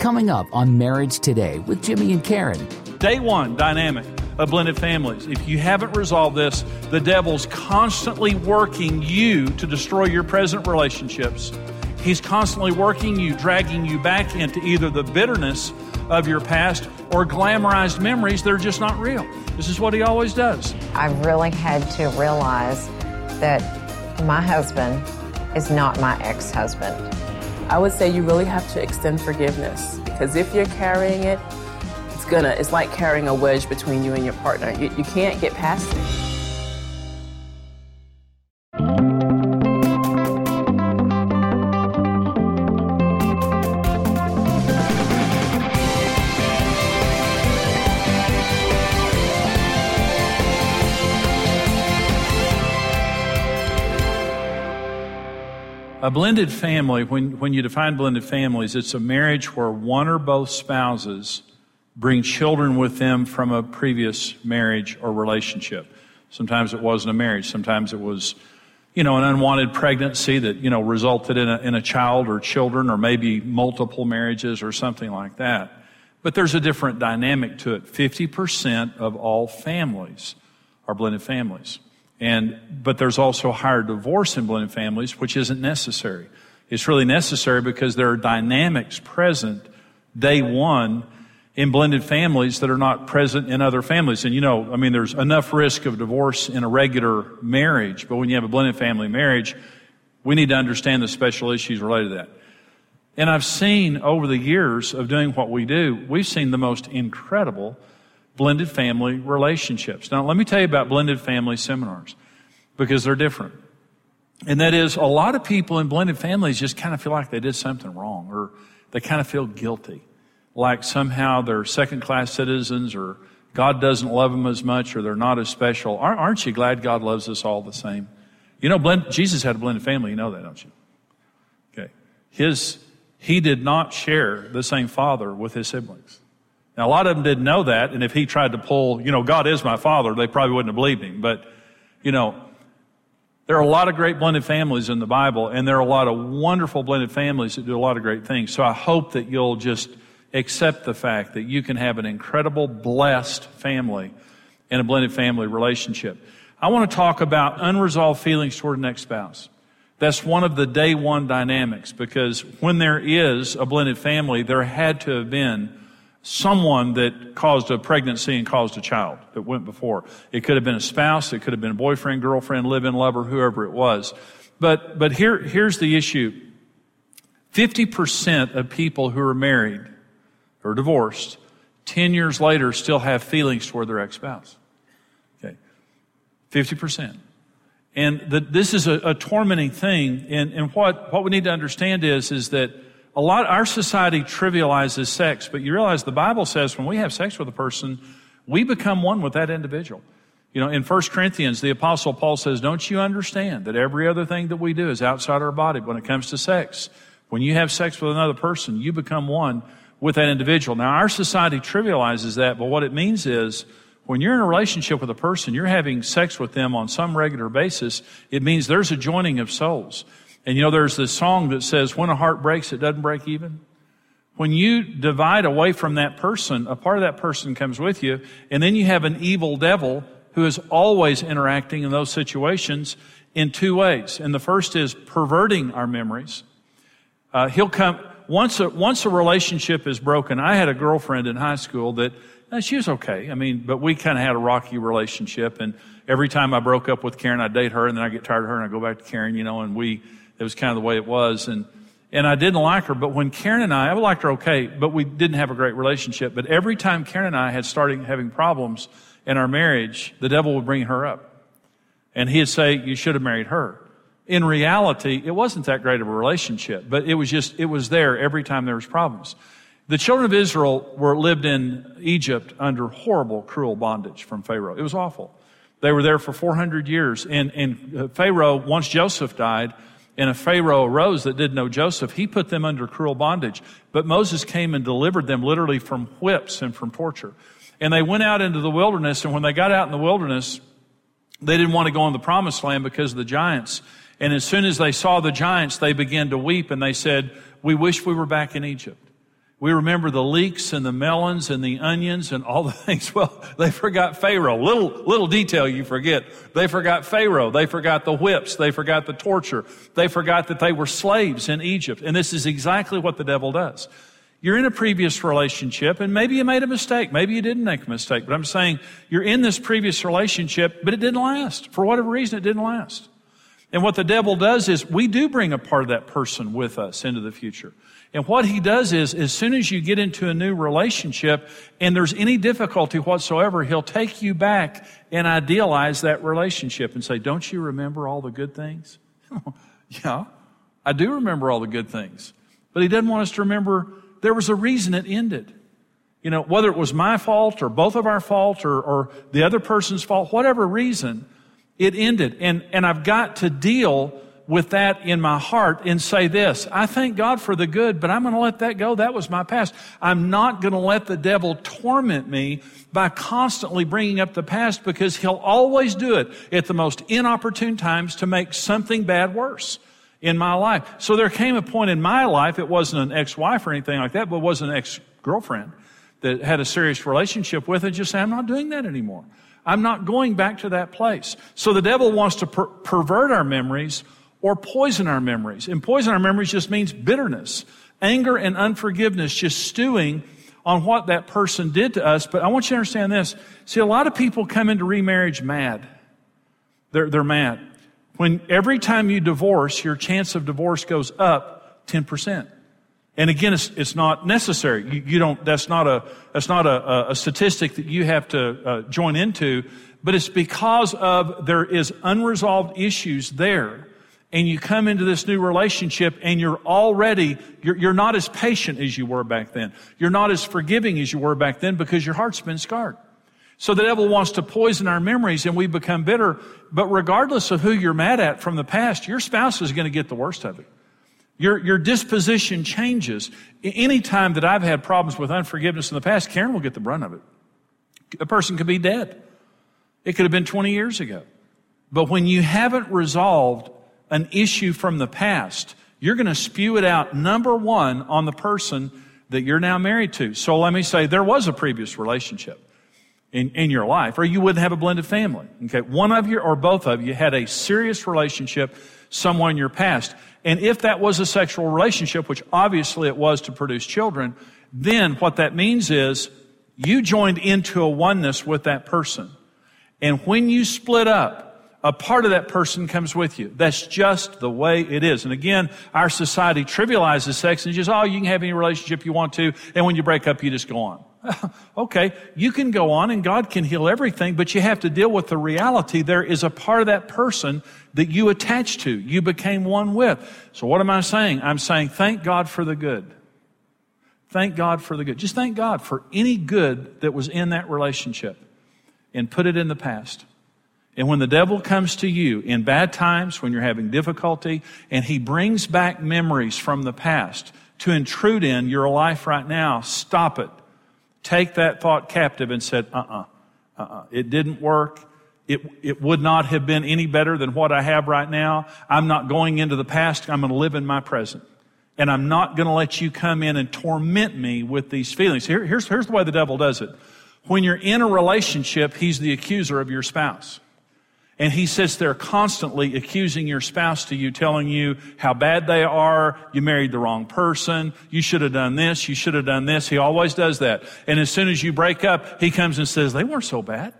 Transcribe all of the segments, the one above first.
Coming up on Marriage Today with Jimmy and Karen. Day one dynamic of blended families. If you haven't resolved this, the devil's constantly working you to destroy your present relationships. He's constantly working you, dragging you back into either the bitterness of your past or glamorized memories that are just not real. This is what he always does. I've really had to realize that my husband is not my ex husband. I would say you really have to extend forgiveness because if you're carrying it, it's gonna, it's like carrying a wedge between you and your partner. You, you can't get past it. A blended family, when, when you define blended families, it's a marriage where one or both spouses bring children with them from a previous marriage or relationship. Sometimes it wasn't a marriage. Sometimes it was, you know, an unwanted pregnancy that, you know, resulted in a, in a child or children or maybe multiple marriages or something like that. But there's a different dynamic to it. 50% of all families are blended families. And, but there's also higher divorce in blended families, which isn't necessary. It's really necessary because there are dynamics present day one in blended families that are not present in other families. And you know, I mean, there's enough risk of divorce in a regular marriage, but when you have a blended family marriage, we need to understand the special issues related to that. And I've seen over the years of doing what we do, we've seen the most incredible blended family relationships. Now, let me tell you about blended family seminars because they're different. And that is, a lot of people in blended families just kind of feel like they did something wrong or they kind of feel guilty. Like somehow they're second class citizens or God doesn't love them as much or they're not as special. Aren't you glad God loves us all the same? You know, blend, Jesus had a blended family. You know that, don't you? Okay. His, he did not share the same father with his siblings. Now, a lot of them didn't know that, and if he tried to pull, you know, God is my father, they probably wouldn't have believed him. But, you know, there are a lot of great blended families in the Bible, and there are a lot of wonderful blended families that do a lot of great things. So I hope that you'll just accept the fact that you can have an incredible, blessed family in a blended family relationship. I want to talk about unresolved feelings toward an ex spouse. That's one of the day one dynamics because when there is a blended family, there had to have been someone that caused a pregnancy and caused a child that went before. It could have been a spouse, it could have been a boyfriend, girlfriend, live-in lover, whoever it was. But, but here, here's the issue. 50% of people who are married or divorced 10 years later still have feelings toward their ex-spouse. Okay. 50%. And the, this is a, a tormenting thing. And, and what, what we need to understand is, is that a lot, our society trivializes sex, but you realize the Bible says when we have sex with a person, we become one with that individual. You know, in 1 Corinthians, the apostle Paul says, don't you understand that every other thing that we do is outside our body when it comes to sex? When you have sex with another person, you become one with that individual. Now, our society trivializes that, but what it means is when you're in a relationship with a person, you're having sex with them on some regular basis, it means there's a joining of souls. And you know, there's this song that says, when a heart breaks, it doesn't break even. When you divide away from that person, a part of that person comes with you, and then you have an evil devil who is always interacting in those situations in two ways. And the first is perverting our memories. Uh, he'll come, once a, once a relationship is broken, I had a girlfriend in high school that, uh, she was okay. I mean, but we kind of had a rocky relationship, and every time I broke up with Karen, I'd date her, and then I'd get tired of her, and I'd go back to Karen, you know, and we, it was kind of the way it was. And, and I didn't like her, but when Karen and I, I liked her okay, but we didn't have a great relationship. But every time Karen and I had started having problems in our marriage, the devil would bring her up. And he'd say, you should have married her. In reality, it wasn't that great of a relationship, but it was just, it was there every time there was problems. The children of Israel were lived in Egypt under horrible, cruel bondage from Pharaoh. It was awful. They were there for 400 years. And, and uh, Pharaoh, once Joseph died, and a Pharaoh arose that didn't know Joseph, he put them under cruel bondage. But Moses came and delivered them literally from whips and from torture. And they went out into the wilderness, and when they got out in the wilderness, they didn't want to go in the promised land because of the giants. And as soon as they saw the giants, they began to weep and they said, We wish we were back in Egypt. We remember the leeks and the melons and the onions and all the things. Well, they forgot Pharaoh. Little, little detail you forget. They forgot Pharaoh. They forgot the whips. They forgot the torture. They forgot that they were slaves in Egypt. And this is exactly what the devil does. You're in a previous relationship and maybe you made a mistake. Maybe you didn't make a mistake, but I'm saying you're in this previous relationship, but it didn't last. For whatever reason, it didn't last. And what the devil does is we do bring a part of that person with us into the future. And what he does is, as soon as you get into a new relationship and there's any difficulty whatsoever, he'll take you back and idealize that relationship and say, don't you remember all the good things? yeah, I do remember all the good things. But he doesn't want us to remember there was a reason it ended. You know, whether it was my fault or both of our fault or, or the other person's fault, whatever reason, it ended. And, and I've got to deal with that in my heart and say this I thank God for the good, but I'm going to let that go. That was my past. I'm not going to let the devil torment me by constantly bringing up the past because he'll always do it at the most inopportune times to make something bad worse in my life. So there came a point in my life, it wasn't an ex-wife or anything like that, but it was an ex-girlfriend that had a serious relationship with and just say, I'm not doing that anymore. I'm not going back to that place. So the devil wants to per- pervert our memories or poison our memories. And poison our memories just means bitterness, anger and unforgiveness, just stewing on what that person did to us. But I want you to understand this. See, a lot of people come into remarriage mad. They're, they're mad. When every time you divorce, your chance of divorce goes up 10%. And again, it's, it's not necessary. You, you, don't, that's not a, that's not a, a statistic that you have to uh, join into, but it's because of there is unresolved issues there. And you come into this new relationship and you're already, you're, you're not as patient as you were back then. You're not as forgiving as you were back then because your heart's been scarred. So the devil wants to poison our memories and we become bitter. But regardless of who you're mad at from the past, your spouse is going to get the worst of it. Your, your disposition changes. Any time that I've had problems with unforgiveness in the past, Karen will get the brunt of it. A person could be dead. It could have been 20 years ago. But when you haven't resolved an issue from the past, you're going to spew it out, number one, on the person that you're now married to. So let me say, there was a previous relationship in, in your life, or you wouldn't have a blended family. Okay. One of you or both of you had a serious relationship somewhere in your past. And if that was a sexual relationship, which obviously it was to produce children, then what that means is you joined into a oneness with that person. And when you split up, a part of that person comes with you. That's just the way it is. And again, our society trivializes sex and just, oh, you can have any relationship you want to, and when you break up, you just go on. okay, you can go on and God can heal everything, but you have to deal with the reality there is a part of that person that you attach to, you became one with. So what am I saying? I'm saying thank God for the good. Thank God for the good. Just thank God for any good that was in that relationship and put it in the past. And when the devil comes to you in bad times, when you're having difficulty, and he brings back memories from the past to intrude in your life right now, stop it take that thought captive and said, uh-uh, uh-uh. It didn't work. It, it would not have been any better than what I have right now. I'm not going into the past. I'm going to live in my present. And I'm not going to let you come in and torment me with these feelings. Here, here's, here's the way the devil does it. When you're in a relationship, he's the accuser of your spouse. And he sits there constantly accusing your spouse to you, telling you how bad they are. You married the wrong person. You should have done this. You should have done this. He always does that. And as soon as you break up, he comes and says, they weren't so bad.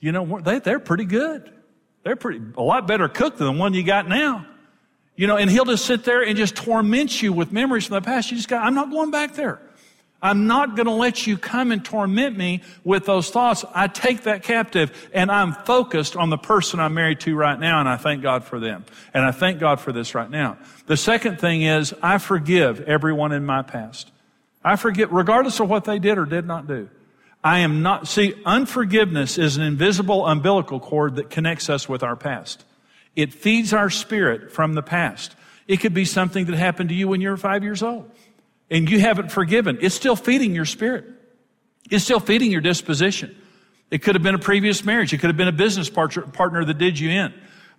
You know, they, they're pretty good. They're pretty, a lot better cooked than the one you got now. You know, and he'll just sit there and just torment you with memories from the past. You just got, I'm not going back there. I'm not going to let you come and torment me with those thoughts. I take that captive and I'm focused on the person I'm married to right now and I thank God for them. And I thank God for this right now. The second thing is I forgive everyone in my past. I forgive regardless of what they did or did not do. I am not, see, unforgiveness is an invisible umbilical cord that connects us with our past. It feeds our spirit from the past. It could be something that happened to you when you were five years old and you haven't forgiven, it's still feeding your spirit. It's still feeding your disposition. It could have been a previous marriage. It could have been a business partner that did you in.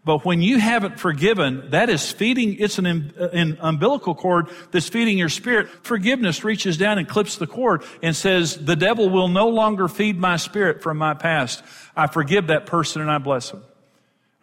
But when you haven't forgiven, that is feeding, it's an, an, umbilical cord that's feeding your spirit. Forgiveness reaches down and clips the cord and says, the devil will no longer feed my spirit from my past. I forgive that person and I bless him.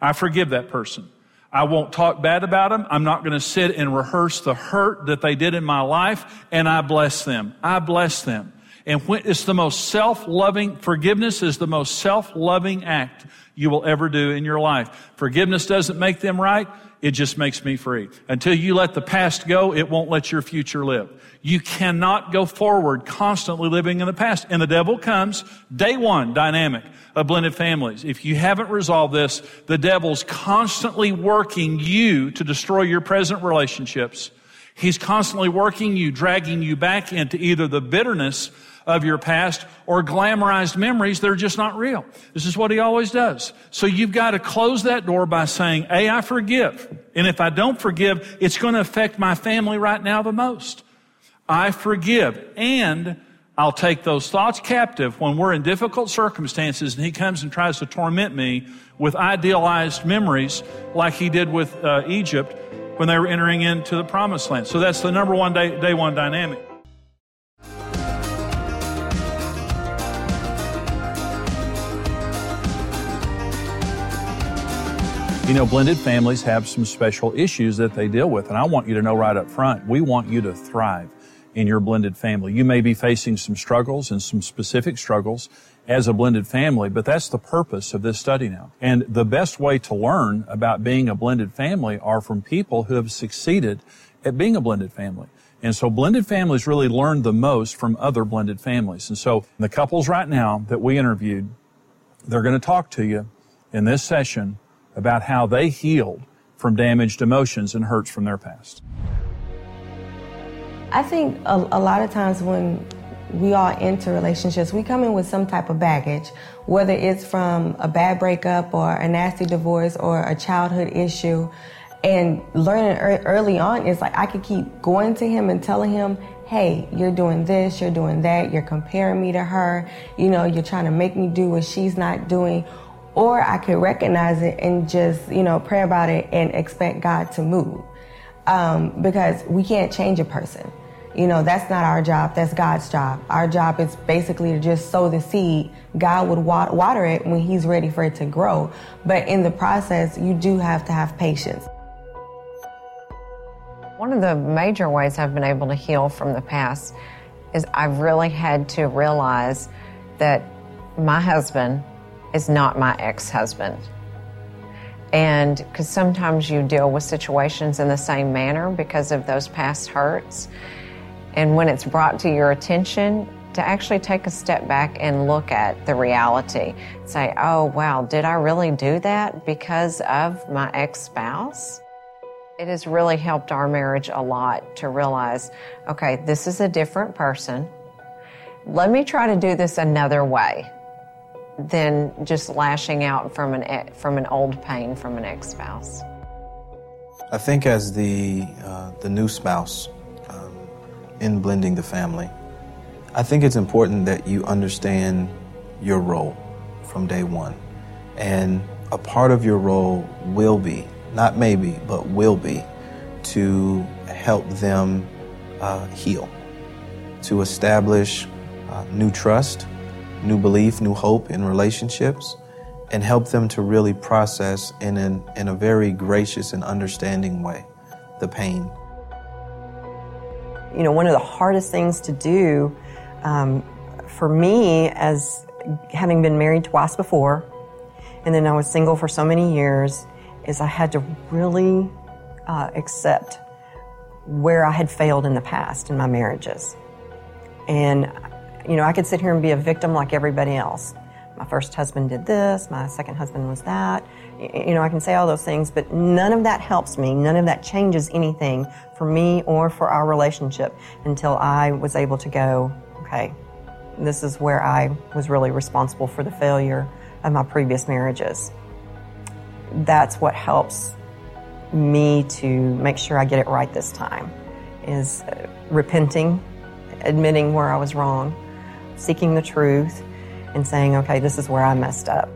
I forgive that person. I won't talk bad about them. I'm not going to sit and rehearse the hurt that they did in my life and I bless them. I bless them. And it's the most self-loving, forgiveness is the most self-loving act you will ever do in your life. Forgiveness doesn't make them right. It just makes me free. Until you let the past go, it won't let your future live. You cannot go forward constantly living in the past. And the devil comes day one dynamic of blended families. If you haven't resolved this, the devil's constantly working you to destroy your present relationships. He's constantly working you, dragging you back into either the bitterness of your past or glamorized memories They're just not real. This is what he always does. So you've got to close that door by saying, A, I forgive. And if I don't forgive, it's going to affect my family right now the most. I forgive. And I'll take those thoughts captive when we're in difficult circumstances and he comes and tries to torment me with idealized memories like he did with uh, Egypt when they were entering into the promised land. So that's the number one day, day one dynamic. You know, blended families have some special issues that they deal with, and I want you to know right up front, we want you to thrive in your blended family. You may be facing some struggles and some specific struggles as a blended family, but that's the purpose of this study now. And the best way to learn about being a blended family are from people who have succeeded at being a blended family. And so blended families really learn the most from other blended families. And so the couples right now that we interviewed, they're going to talk to you in this session about how they healed from damaged emotions and hurts from their past. I think a, a, lot of times when we all enter relationships, we come in with some type of baggage, whether it's from a bad breakup or a nasty divorce or a childhood issue. And learning early on is like I could keep going to him and telling him, hey, you're doing this, you're doing that, you're comparing me to her, you know, you're trying to make me do what she's not doing or I could recognize it and just, you know, pray about it and expect God to move. Um, because we can't change a person. You know, that's not our job, that's God's job. Our job is basically to just sow the seed. God would water it when He's ready for it to grow. But in the process, you do have to have patience. One of the major ways I've been able to heal from the past is I've really had to realize that my husband is not my ex husband. And because sometimes you deal with situations in the same manner because of those past hurts. And when it's brought to your attention, to actually take a step back and look at the reality. Say, oh, wow, did I really do that because of my ex spouse? It has really helped our marriage a lot to realize okay, this is a different person. Let me try to do this another way than just lashing out from an from an old pain from an ex-spouse. I think as the uh, the new spouse um, in blending the family, I think it's important that you understand your role from day one, and a part of your role will be not maybe but will be to help them uh, heal, to establish uh, new trust new belief, new hope in relationships, and help them to really process in, an, in a very gracious and understanding way the pain. You know, one of the hardest things to do um, for me, as having been married twice before, and then I was single for so many years, is I had to really uh, accept where I had failed in the past in my marriages. And you know, I could sit here and be a victim like everybody else. My first husband did this, my second husband was that. You know, I can say all those things, but none of that helps me. None of that changes anything for me or for our relationship until I was able to go, okay, this is where I was really responsible for the failure of my previous marriages. That's what helps me to make sure I get it right this time is uh, repenting, admitting where I was wrong, seeking the truth and saying, okay, this is where I messed up.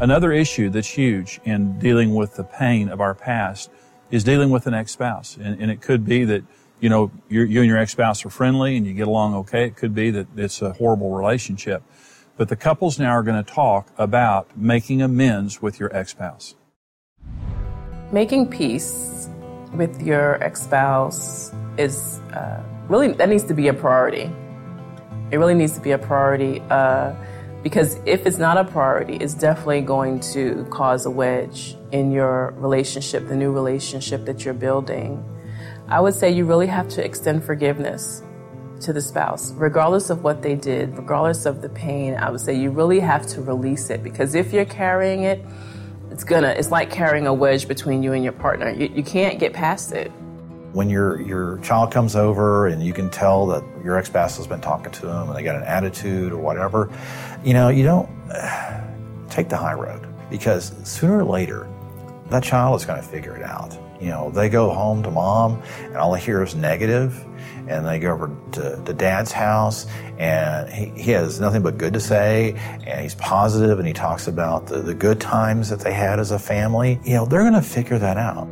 Another issue that's huge in dealing with the pain of our past is dealing with an ex-spouse. And, and it could be that, you know, you and your ex-spouse are friendly and you get along okay. It could be that it's a horrible relationship. But the couples now are going to talk about making amends with your ex-spouse. Making peace with your ex-spouse is uh, really, that needs to be a priority. It really needs to be a priority. Uh, because if it's not a priority, it's definitely going to cause a wedge in your relationship, the new relationship that you're building. I would say you really have to extend forgiveness to the spouse, regardless of what they did, regardless of the pain. I would say you really have to release it because if you're carrying it, it's gonna, it's like carrying a wedge between you and your partner. You, you can't get past it when your your child comes over and you can tell that your ex-spouse has been talking to them and they got an attitude or whatever, you know, you don't take the high road because sooner or later that child is going to figure it out. You know, they go home to mom and all they hear is negative and they go over to, to dad's house and he, he has nothing but good to say and he's positive and he talks about the, the good times that they had as a family. You know, they're going to figure that out.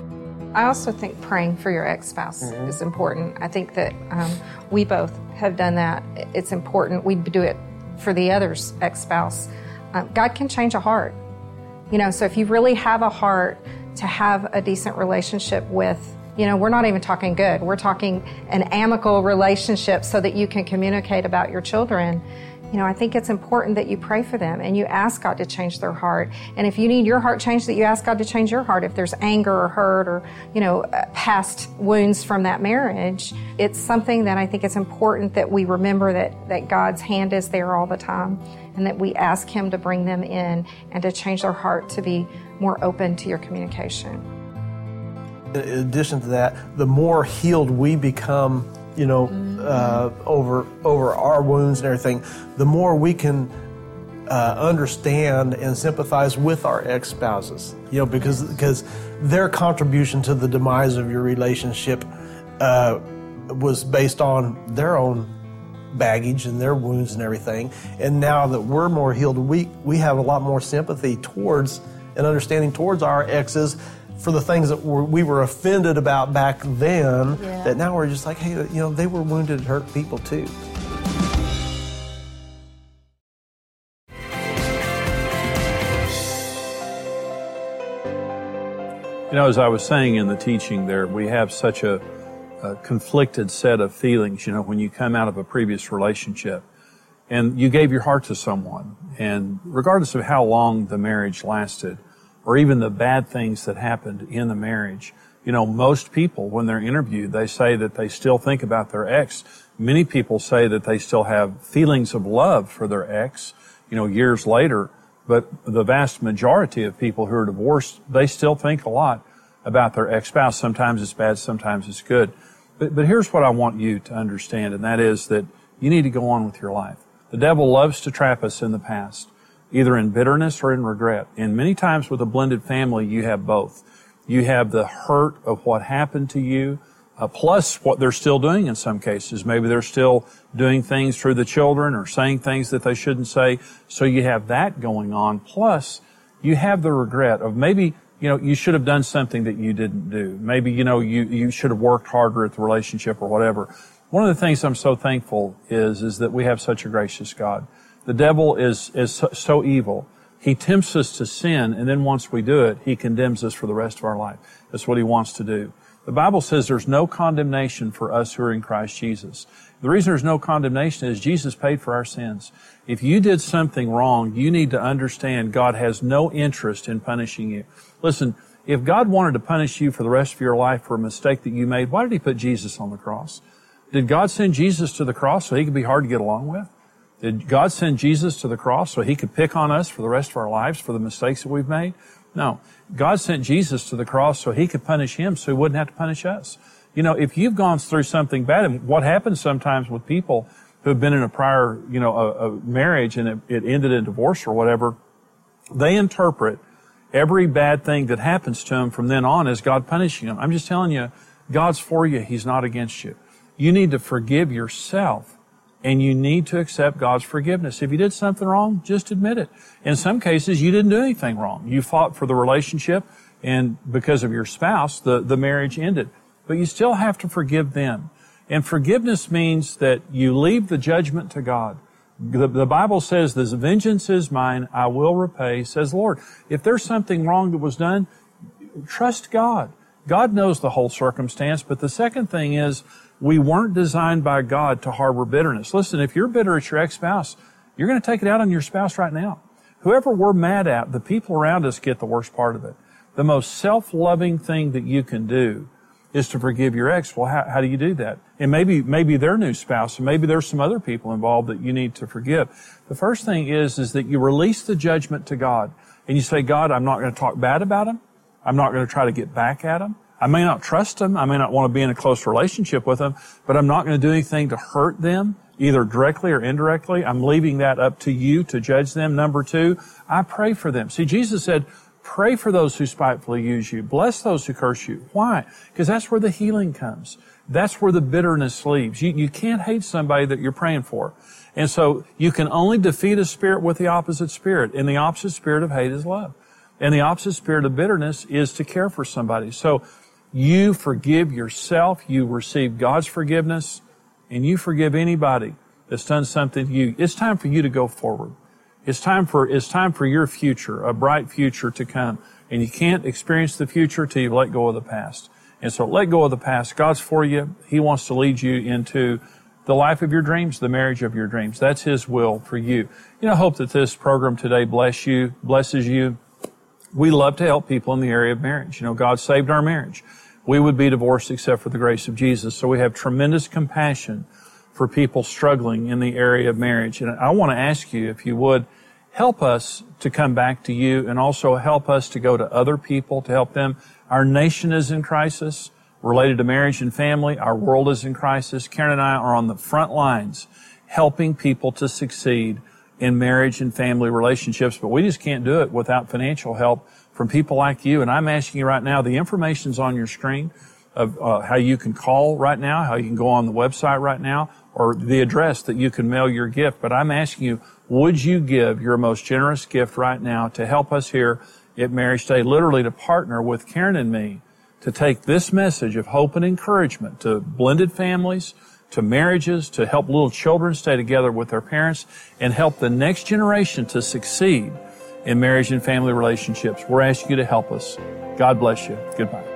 I also think praying for your ex spouse mm-hmm. is important. I think that um, we both have done that. It's important. We do it for the other's ex spouse. Um, God can change a heart. You know, so if you really have a heart to have a decent relationship with, you know, we're not even talking good, we're talking an amicable relationship so that you can communicate about your children you know, I think it's important that you pray for them and you ask God to change their heart. And if you need your heart changed, that you ask God to change your heart. If there's anger or hurt or, you know, uh, past wounds from that marriage, it's something that I think it's important that we remember that, that God's hand is there all the time and that we ask Him to bring them in and to change their heart to be more open to your communication. In addition to that, the more healed we become you know, mm-hmm. uh, over over our wounds and everything, the more we can uh, understand and sympathize with our ex spouses. You know, because because their contribution to the demise of your relationship uh, was based on their own baggage and their wounds and everything. And now that we're more healed, we we have a lot more sympathy towards and understanding towards our exes for the things that we were offended about back then yeah. that now we're just like, hey, you know, they were wounded, hurt people too. You know, as I was saying in the teaching there, we have such a, a conflicted set of feelings, you know, when you come out of a previous relationship and you gave your heart to someone and regardless of how long the marriage lasted, or even the bad things that happened in the marriage. You know, most people, when they're interviewed, they say that they still think about their ex. Many people say that they still have feelings of love for their ex, you know, years later. But the vast majority of people who are divorced, they still think a lot about their ex-spouse. Sometimes it's bad, sometimes it's good. But, but here's what I want you to understand, and that is that you need to go on with your life. The devil loves to trap us in the past either in bitterness or in regret. And many times with a blended family, you have both. You have the hurt of what happened to you, uh, plus what they're still doing in some cases. Maybe they're still doing things through the children or saying things that they shouldn't say. So you have that going on. Plus, you have the regret of maybe, you know, you should have done something that you didn't do. Maybe, you know, you, you should have worked harder at the relationship or whatever. One of the things I'm so thankful is, is that we have such a gracious God. The devil is, is so, so evil. He tempts us to sin, and then once we do it, he condemns us for the rest of our life. That's what he wants to do. The Bible says there's no condemnation for us who are in Christ Jesus. The reason there's no condemnation is Jesus paid for our sins. If you did something wrong, you need to understand God has no interest in punishing you. Listen, if God wanted to punish you for the rest of your life for a mistake that you made, why did he put Jesus on the cross? Did God send Jesus to the cross so he could be hard to get along with? Did God send Jesus to the cross so he could pick on us for the rest of our lives for the mistakes that we've made? No. God sent Jesus to the cross so he could punish him so he wouldn't have to punish us. You know, if you've gone through something bad, and what happens sometimes with people who have been in a prior, you know, a, a marriage and it, it ended in divorce or whatever, they interpret every bad thing that happens to them from then on as God punishing them. I'm just telling you, God's for you. He's not against you. You need to forgive yourself and you need to accept God's forgiveness. If you did something wrong, just admit it. In some cases, you didn't do anything wrong. You fought for the relationship, and because of your spouse, the, the marriage ended. But you still have to forgive them. And forgiveness means that you leave the judgment to God. The, the Bible says, this vengeance is mine; I will repay," says Lord. If there's something wrong that was done, trust God. God knows the whole circumstance. But the second thing is, we weren't designed by God to harbor bitterness. Listen, if you're bitter at your ex-spouse, you're going to take it out on your spouse right now. Whoever we're mad at, the people around us get the worst part of it. The most self-loving thing that you can do is to forgive your ex. Well, how, how do you do that? And maybe, maybe their new spouse, and maybe there's some other people involved that you need to forgive. The first thing is, is that you release the judgment to God. And you say, God, I'm not going to talk bad about him. I'm not going to try to get back at him. I may not trust them. I may not want to be in a close relationship with them, but I'm not going to do anything to hurt them, either directly or indirectly. I'm leaving that up to you to judge them. Number two, I pray for them. See, Jesus said, pray for those who spitefully use you. Bless those who curse you. Why? Because that's where the healing comes. That's where the bitterness leaves. You, you can't hate somebody that you're praying for. And so you can only defeat a spirit with the opposite spirit. And the opposite spirit of hate is love. And the opposite spirit of bitterness is to care for somebody. So you forgive yourself, you receive God's forgiveness, and you forgive anybody that's done something to you. It's time for you to go forward. It's time for, it's time for your future, a bright future to come. And you can't experience the future till you let go of the past. And so let go of the past. God's for you. He wants to lead you into the life of your dreams, the marriage of your dreams. That's His will for you. You know, I hope that this program today bless you, blesses you. We love to help people in the area of marriage. You know, God saved our marriage we would be divorced except for the grace of Jesus. So we have tremendous compassion for people struggling in the area of marriage. And I want to ask you, if you would, help us to come back to you and also help us to go to other people to help them. Our nation is in crisis related to marriage and family. Our world is in crisis. Karen and I are on the front lines helping people to succeed in marriage and family relationships, but we just can't do it without financial help from people like you. And I'm asking you right now, the information's on your screen of uh, how you can call right now, how you can go on the website right now, or the address that you can mail your gift. But I'm asking you, would you give your most generous gift right now to help us here at Marriage Today, literally to partner with Karen and me to take this message of hope and encouragement to blended families, to marriages, to help little children stay together with their parents, and help the next generation to succeed in marriage and family relationships. We're asking you to help us. God bless you. Goodbye.